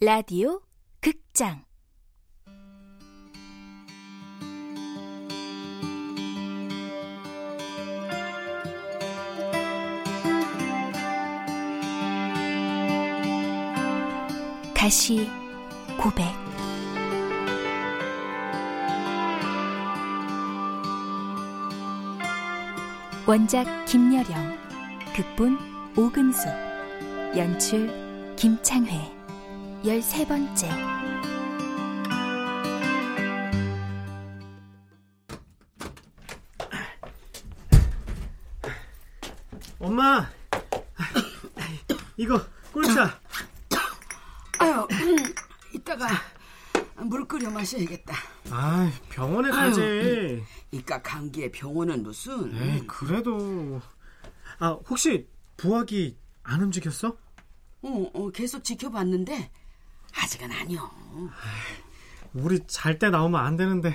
라디오 극장. 다시 고백. 원작 김여령 극본 오금숙 연출 김창회 열세 번째 엄마, 이거 꿀차. 아유, 이따가 물 끓여 마셔야겠다. 아, 병원에 가지. 이까 감기에 병원은 무슨? 에이, 그래도. 아, 혹시 부학이 안 움직였어? 어, 어, 계속 지켜봤는데 아직은 아니요. 우리 잘 때 나오면 안 되는데.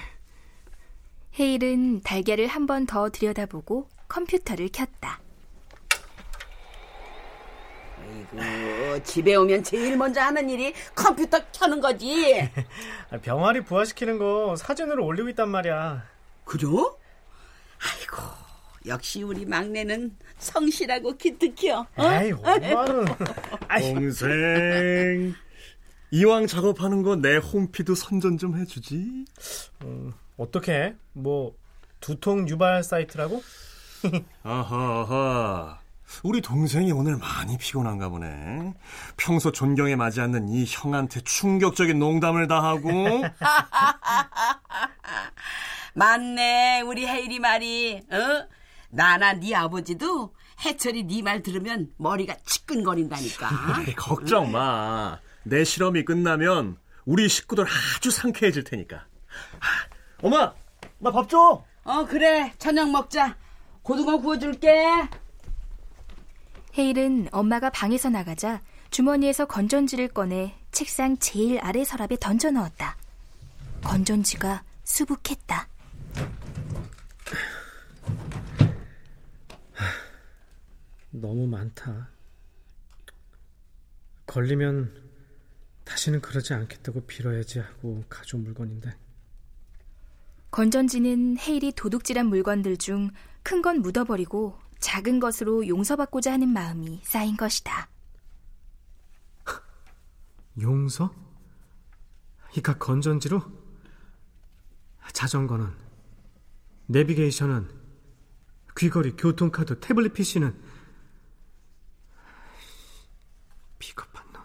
헤일은 달걀을 한 번 더 들여다보고 컴퓨터를 켰다. 아이고, 집에 오면 제일 먼저 하는 일이 컴퓨터 켜는 거지. 아, 병아리 부화시키는 거 사진으로 올리고 있단 말이야. 그래? 아이고, 역시 우리 막내는 성실하고 기특해요. 어? 에이, 엄마는. 아이, 동생 이왕 작업하는 거 내 홈피드 선전 좀 해주지 어떻게? 뭐, 두통 유발 사이트라고? 아하하 우리 동생이 오늘 많이 피곤한가 보네 평소 존경에 맞지 않는 이 형한테 충격적인 농담을 다 하고 맞네, 우리 혜일이 말이. 어? 나나 네 아버지도 해철이 네 말 들으면 머리가 치끈거린다니까. 걱정 마 내 실험이 끝나면 우리 식구들 아주 상쾌해질 테니까 아, 엄마 나 밥 줘. 어, 그래. 저녁 먹자. 고등어 구워줄게. 헤일은 엄마가 방에서 나가자 주머니에서 건전지를 꺼내 책상 제일 아래 서랍에 던져 넣었다. 건전지가 수북했다. 너무 많다. 걸리면 다시는 그러지 않겠다고 빌어야지 하고 가져온 물건인데. 건전지는 헤일이 도둑질한 물건들 중 큰 건 묻어버리고 작은 것으로 용서받고자 하는 마음이 쌓인 것이다. 용서? 이까 건전지로? 자전거는? 내비게이션은? 귀걸이, 교통카드, 태블릿 PC는? 비겁한 놈.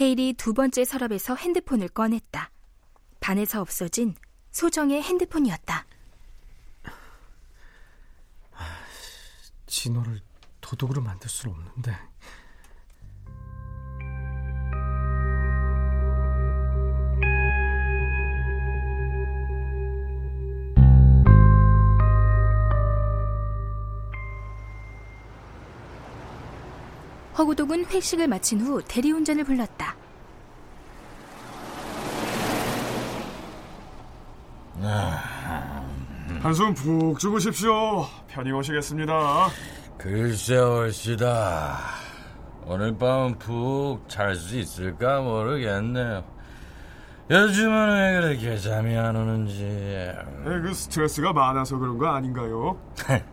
헤일이 두 번째 서랍에서 핸드폰을 꺼냈다. 반에서 없어진 소정의 핸드폰이었다. 진호를 도둑으로 만들 수는 없는데. 허구독은 회식을 마친 후 대리운전을 불렀다. 한숨 푹 주무십시오. 편히 오시겠습니다. 글쎄 올시다. 오늘 밤은 푹 잘 수 있을까 모르겠네요. 요즘은 왜 그렇게 잠이 안 오는지. 네, 그 스트레스가 많아서 그런 거 아닌가요?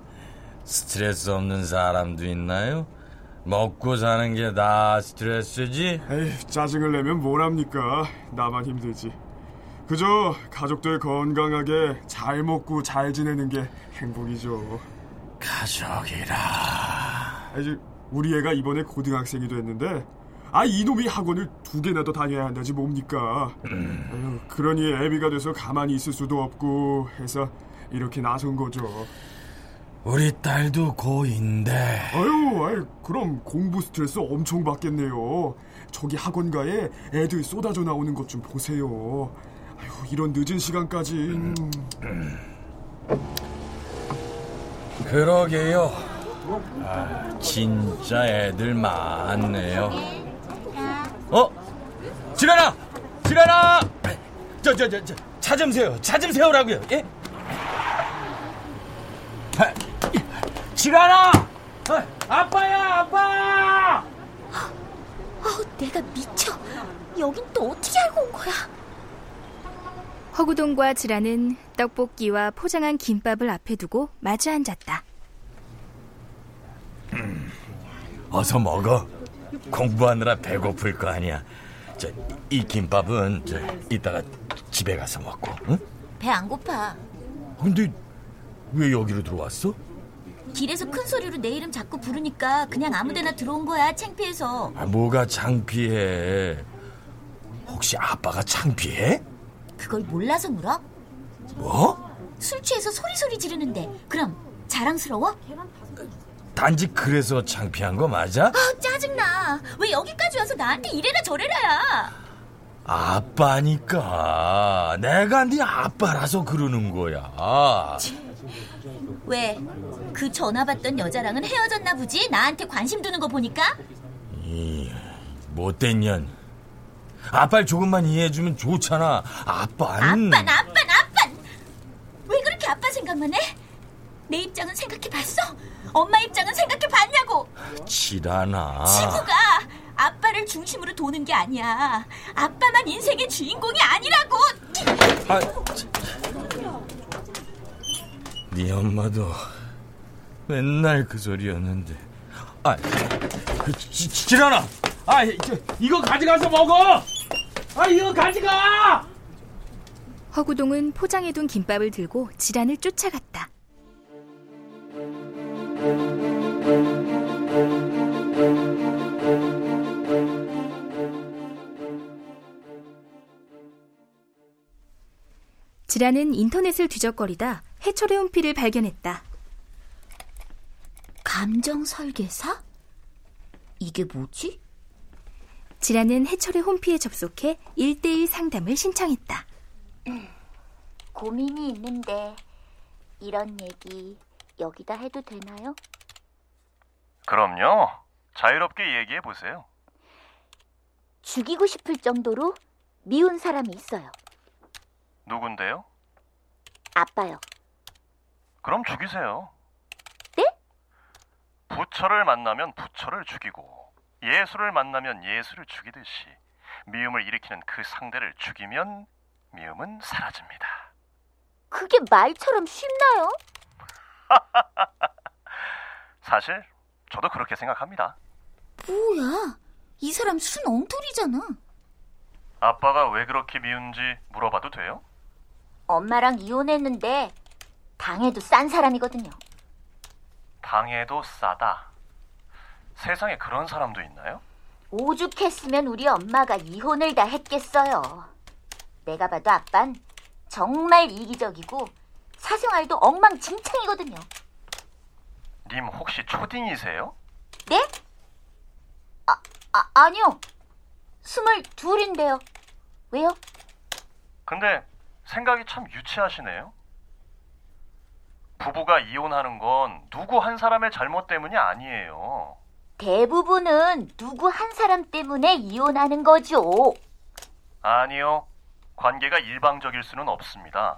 스트레스 없는 사람도 있나요? 먹고 사는 게 다 스트레스지? 에이, 짜증을 내면 뭘합니까? 나만 힘들지. 그저 가족들 건강하게 잘 먹고 잘 지내는 게 행복이죠. 가족이라. 아니, 우리 애가 이번에 고등학생이 됐는데 아 이놈이 학원을 두 개나 더 다녀야 한다지 뭡니까 아유, 그러니 애비가 돼서 가만히 있을 수도 없고 해서 이렇게 나선 거죠 우리 딸도 고2인데 아유, 아유, 그럼 공부 스트레스 엄청 받겠네요. 저기 학원가에 애들 쏟아져 나오는 것 좀 보세요. 아유, 이런 늦은 시간까지. 음. 그러게요. 아, 진짜 애들 많네요. 어? 지라나! 지라나! 저, 저, 저, 저, 차 좀 세요. 차 좀 세우라고요. 예? 아, 지라나! 아, 아빠야, 아빠! 어, 내가 미쳐. 여긴 또 어떻게 알고 온 거야? 허구동과 지라는 떡볶이와 포장한 김밥을 앞에 두고 마주 앉았다. 어서 먹어. 공부하느라 배고플 거 아니야. 저, 이 김밥은 저, 이따가 집에 가서 먹고. 응? 배 안 고파. 근데 왜 여기로 들어왔어? 길에서 큰 소리로 내 이름 자꾸 부르니까 그냥 아무데나 들어온 거야. 창피해서. 아, 뭐가 창피해? 혹시 아빠가 창피해? 그걸 몰라서 물어? 뭐? 술 취해서 소리소리 지르는데. 그럼 자랑스러워? 단지 그래서 창피한 거 맞아? 아, 짜증나. 왜 여기까지 와서 나한테 이래라 저래라야. 아빠니까 내가 네 아빠라서 그러는 거야. 왜? 그 전화 받던 여자랑은 헤어졌나 보지? 나한테 관심 두는 거 보니까? 이 못된 년. 아빠를 조금만 이해해주면 좋잖아. 아빠는 아빤, 아빤, 아빤! 왜 그렇게 아빠 생각만 해? 내 입장은 생각해봤어? 엄마 입장은 생각해봤냐고! 지라나. 지구가 아빠를 중심으로 도는 게 아니야. 아빠만 인생의 주인공이 아니라고! 아, 네 엄마도 맨날 그 소리였는데. 아, 그, 지, 지라나. 아, 저, 이거 가져가서 먹어. 아, 이거 가져가. 허구동은 포장해둔 김밥을 들고 지란을 쫓아갔다. 지란은 인터넷을 뒤적거리다 해철의 홈피를 발견했다. 감정 설계사? 이게 뭐지? 지란은 해철의 홈피에 접속해 1대1 상담을 신청했다. 고민이 있는데 이런 얘기 여기다 해도 되나요? 그럼요. 자유롭게 얘기해 보세요. 죽이고 싶을 정도로 미운 사람이 있어요. 누군데요? 아빠요. 그럼 죽이세요. 네? 부처를 만나면 부처를 죽이고 예수를 만나면 예수를 죽이듯이 미움을 일으키는 그 상대를 죽이면 미움은 사라집니다. 그게 말처럼 쉽나요? 사실 저도 그렇게 생각합니다. 뭐야? 이 사람 순 엉터리잖아. 아빠가 왜 그렇게 미운지 물어봐도 돼요? 엄마랑 이혼했는데 당해도 싼 사람이거든요. 당해도 싸다. 세상에 그런 사람도 있나요? 오죽했으면 우리 엄마가 이혼을 다 했겠어요. 내가 봐도 아빤 정말 이기적이고 사생활도 엉망진창이거든요. 님 혹시 초딩이세요? 네? 아, 아 아니요. 스물 둘인데요. 왜요? 근데 생각이 참 유치하시네요. 부부가 이혼하는 건 누구 한 사람의 잘못 때문이 아니에요. 대부분은 누구 한 사람 때문에 이혼하는 거죠. 아니요. 관계가 일방적일 수는 없습니다.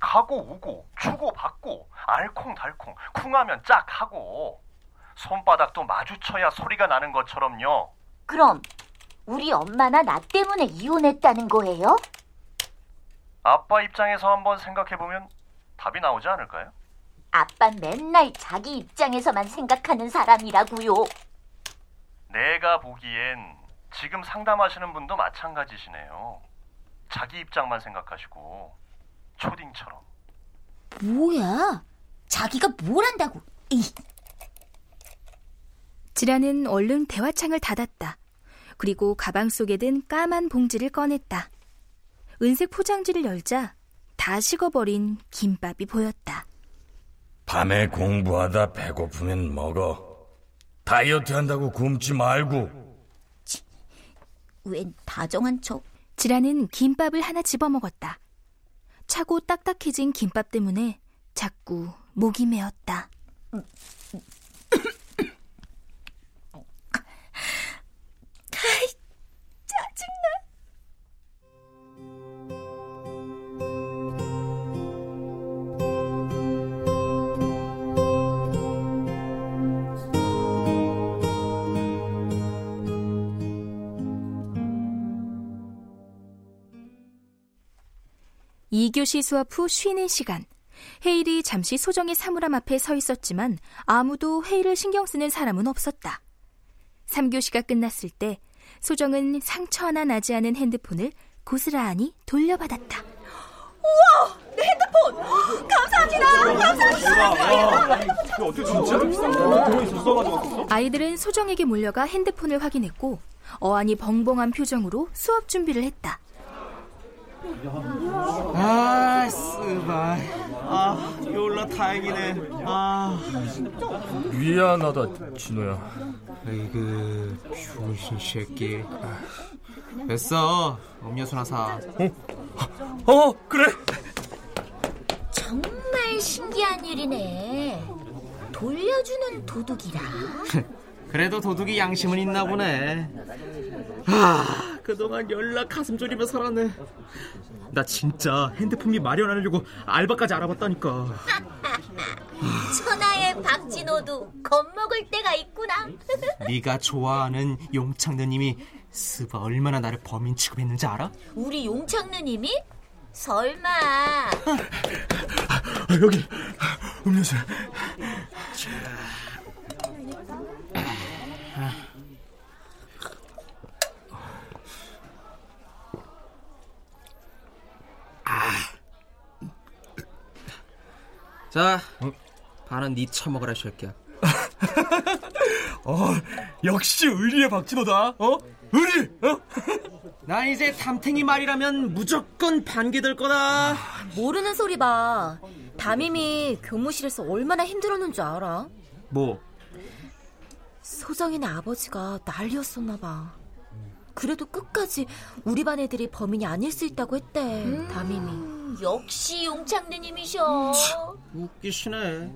가고 오고 주고 받고 알콩달콩 쿵하면 짝 하고 손바닥도 마주쳐야 소리가 나는 것처럼요. 그럼 우리 엄마나 나 때문에 이혼했다는 거예요? 아빠 입장에서 한번 생각해보면 답이 나오지 않을까요? 아빤 맨날 자기 입장에서만 생각하는 사람이라고요. 내가 보기엔 지금 상담하시는 분도 마찬가지시네요. 자기 입장만 생각하시고 초딩처럼. 뭐야? 자기가 뭘 한다고? 이 지라는 얼른 대화창을 닫았다. 그리고 가방 속에 든 까만 봉지를 꺼냈다. 은색 포장지를 열자 다 식어버린 김밥이 보였다. 밤에 공부하다 배고프면 먹어. 다이어트 한다고 굶지 말고. 웬 다정한 척. 지라는 김밥을 하나 집어 먹었다. 차고 딱딱해진 김밥 때문에 자꾸 목이 메었다. 2교시 수업 후 쉬는 시간. 헤일이 잠시 소정의 사물함 앞에 서 있었지만 아무도 헤일을 신경 쓰는 사람은 없었다. 3교시가 끝났을 때 소정은 상처 하나 나지 않은 핸드폰을 고스란히 돌려받았다. 우와! 내 핸드폰! 감사합니다! 감사합니다! 아이들은 소정에게 몰려가 핸드폰을 확인했고 어안이 벙벙한 표정으로 수업 준비를 했다. 아, 쓰바. 아, 요올라 다행이네. 아. 미안하다, 진호야. 에이그, 병신 새끼. 됐어. 음료수나 사. 어, 그래. 정말 신기한 일이네. 돌려주는 도둑이라. 그래도 도둑이 양심은 있나 보네. 아, 그동안 연락 가슴 졸이며 살았네. 나 진짜 핸드폰비 마련하려고 알바까지 알아봤다니까. 천하의 박진호도 겁먹을 때가 있구나. 네가 좋아하는 용창느님이 스바 얼마나 나를 범인 취급했는지 알아? 우리 용창느님이? 설마. 아, 여기 음료수. 자, 반은 네 처먹으라 새끼야. 어, 역시 의리의 박진호다. 어? 의리. 어? 난 이제 담탱이 말이라면 무조건 반기될 거다. 모르는 소리 봐. 담임이 교무실에서 얼마나 힘들었는 줄 알아? 뭐? 소정이네 아버지가 난리였었나 봐. 그래도 끝까지 우리 반 애들이 범인이 아닐 수 있다고 했대. 담임이. 역시 용창느님이셔. 웃기시네.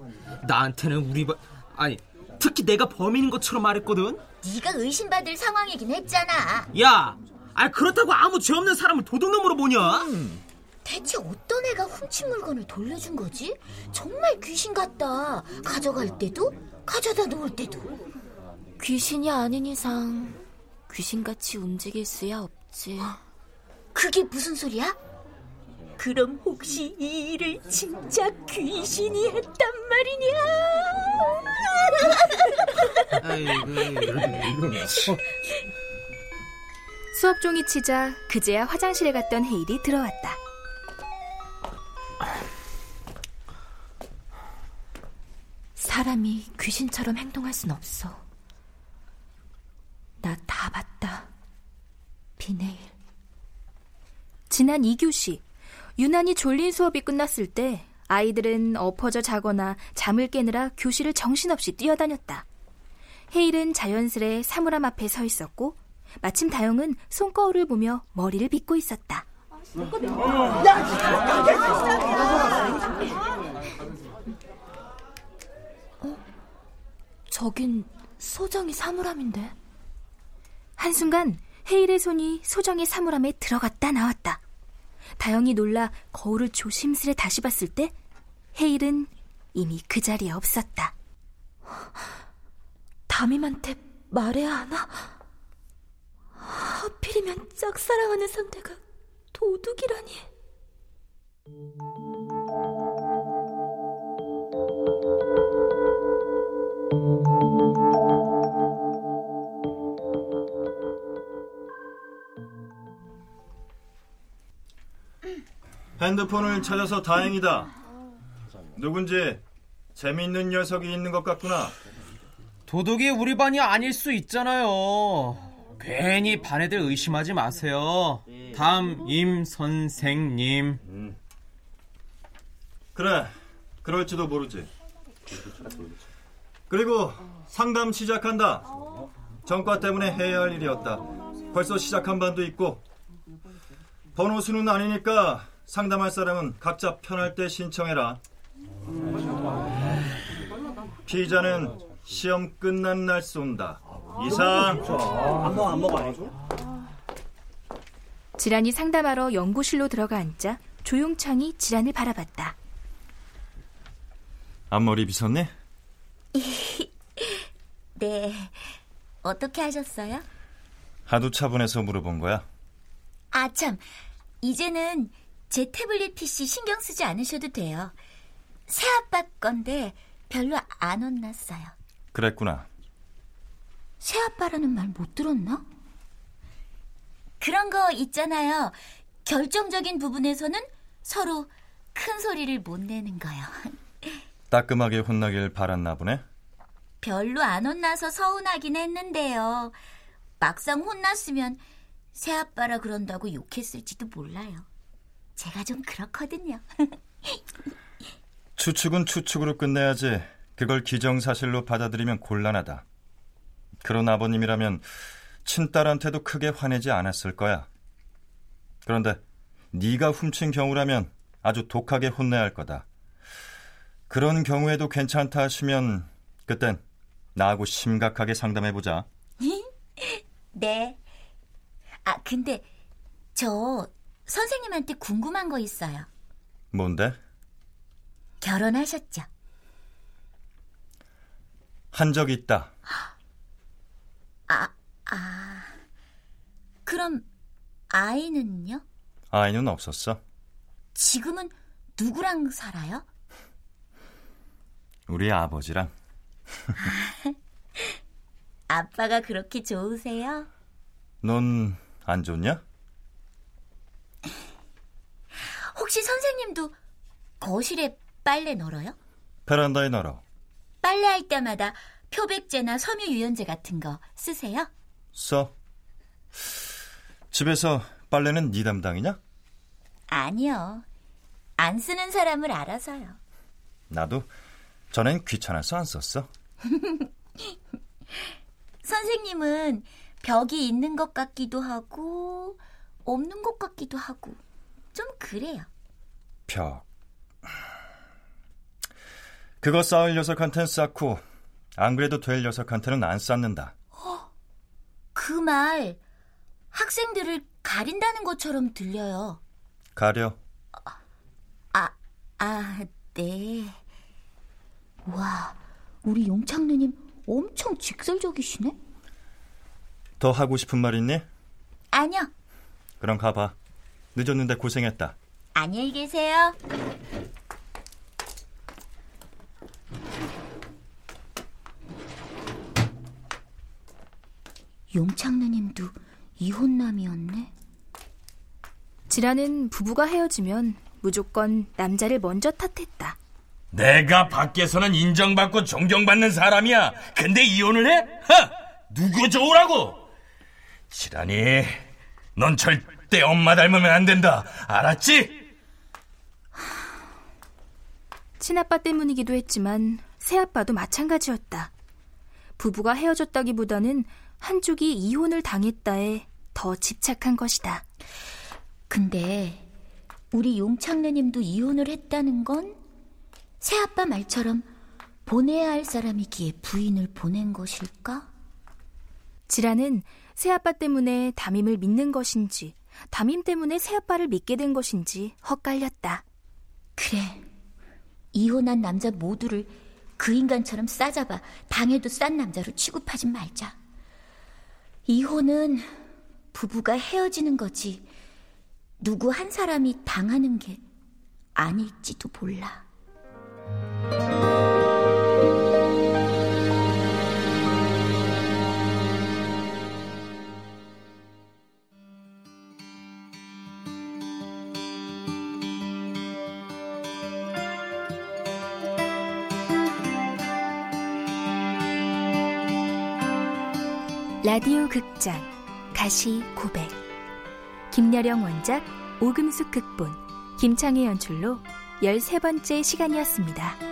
나한테는 우리 반 아니 특히 내가 범인인 것처럼 말했거든. 네가 의심받을 상황이긴 했잖아. 야, 아 그렇다고 아무 죄 없는 사람을 도둑놈으로 보냐? 대체 어떤 애가 훔친 물건을 돌려준 거지? 정말 귀신 같다. 가져갈 때도, 가져다 놓을 때도. 귀신이 아닌 이상 귀신같이 움직일 수야 없지. 그게 무슨 소리야? 그럼 혹시 이 일을 진짜 귀신이 했단 말이냐? 아이고, 수업 종이 치자 그제야 화장실에 갔던 헤일이 들어왔다. 사람이 귀신처럼 행동할 순 없어. 나 다 봤다. 비네일. 지난 2교시 유난히 졸린 수업이 끝났을 때 아이들은 엎어져 자거나 잠을 깨느라 교실을 정신없이 뛰어다녔다. 헤일은 자연스레 사물함 앞에 서 있었고 마침 다영은 손거울을 보며 머리를 빗고 있었다. 어? 저긴 소정이 사물함인데. 한순간 헤일의 손이 소정의 사물함에 들어갔다 나왔다. 다영이 놀라 거울을 조심스레 다시 봤을 때 헤일은 이미 그 자리에 없었다. 담임한테 말해야 하나? 하필이면 짝사랑하는 상대가 도둑이라니. 핸드폰을 찾아서 다행이다. 누군지 재미있는 녀석이 있는 것 같구나. 도둑이 우리 반이 아닐 수 있잖아요. 괜히 반 애들 의심하지 마세요. 다음 임 선생님. 그래, 그럴지도 모르지. 그리고 상담 시작한다. 전과 때문에 해야 할 일이었다. 벌써 시작한 반도 있고 번호 수는 아니니까 상담할 사람은 각자 편할 때 신청해라. 피의자는 시험 끝난 날 쏜다. 이상. 안먹안 먹어 안 줘? 지란이 상담하러 연구실로 들어가 앉자 조용창이 지란을 바라봤다. 앞머리 빗었네? 네. 어떻게 하셨어요? 하도 차분해서 물어본 거야. 아, 참. 이제는 제 태블릿 PC 신경 쓰지 않으셔도 돼요. 새아빠 건데 별로 안 혼났어요. 그랬구나. 새아빠라는 말 못 들었나? 그런 거 있잖아요. 결정적인 부분에서는 서로 큰 소리를 못 내는 거요. 따끔하게 혼나길 바랐나 보네. 별로 안 혼나서 서운하긴 했는데요. 막상 혼났으면 새아빠라 그런다고 욕했을지도 몰라요. 제가 좀 그렇거든요. 추측은 추측으로 끝내야지. 그걸 기정사실로 받아들이면 곤란하다. 그런 아버님이라면 친딸한테도 크게 화내지 않았을 거야. 그런데 네가 훔친 경우라면 아주 독하게 혼내야 할 거다. 그런 경우에도 괜찮다 하시면 그땐 나하고 심각하게 상담해 보자. 네. 아, 근데 저 선생님한테 궁금한 거 있어요. 뭔데? 결혼하셨죠? 한 적 있다. 아, 아. 그럼 아이는요? 아이는 없었어. 지금은 누구랑 살아요? 우리 아버지랑. 아빠가 그렇게 좋으세요? 넌 안 좋냐? 혹시 선생님도 거실에 빨래 널어요? 베란다에 널어. 빨래할 때마다 표백제나 섬유 유연제 같은 거 쓰세요? 써. 집에서 빨래는 네 담당이냐? 아니요. 안 쓰는 사람을 알아서요. 나도 전엔 귀찮아서 안 썼어. 선생님은 벽이 있는 것 같기도 하고 없는 것 같기도 하고 좀 그래요. 벽. 그거 쌓을 녀석한텐 쌓고 안 그래도 될 녀석한테는 안 쌓는다. 그말 학생들을 가린다는 것처럼 들려요. 가려. 아, 아, 네. 와, 우리 용창 누님 엄청 직설적이시네? 더 하고 싶은 말 있니? 아니요. 그럼 가봐. 늦었는데 고생했다. 안녕히 계세요. 용창 누님도 이혼남이었네. 지라는 부부가 헤어지면 무조건 남자를 먼저 탓했다. 내가 밖에서는 인정받고 존경받는 사람이야. 근데 이혼을 해? 하! 누구 좋으라고? 지란이, 넌 절대 엄마 닮으면 안 된다. 알았지? 친아빠 때문이기도 했지만 새아빠도 마찬가지였다. 부부가 헤어졌다기보다는 한쪽이 이혼을 당했다에 더 집착한 것이다. 근데 우리 용창 누님도 이혼을 했다는 건 새아빠 말처럼 보내야 할 사람이기에 부인을 보낸 것일까? 지라는 새아빠 때문에 담임을 믿는 것인지 담임 때문에 새아빠를 믿게 된 것인지 헛갈렸다. 그래. 이혼한 남자 모두를 그 인간처럼 싸잡아 당해도 싼 남자로 취급하지 말자. 이혼은 부부가 헤어지는 거지. 누구 한 사람이 당하는 게 아닐지도 몰라. 라디오 극장 가시 고백 김여령 원작 오금숙 극본 김창의 연출로 13번째 시간이었습니다.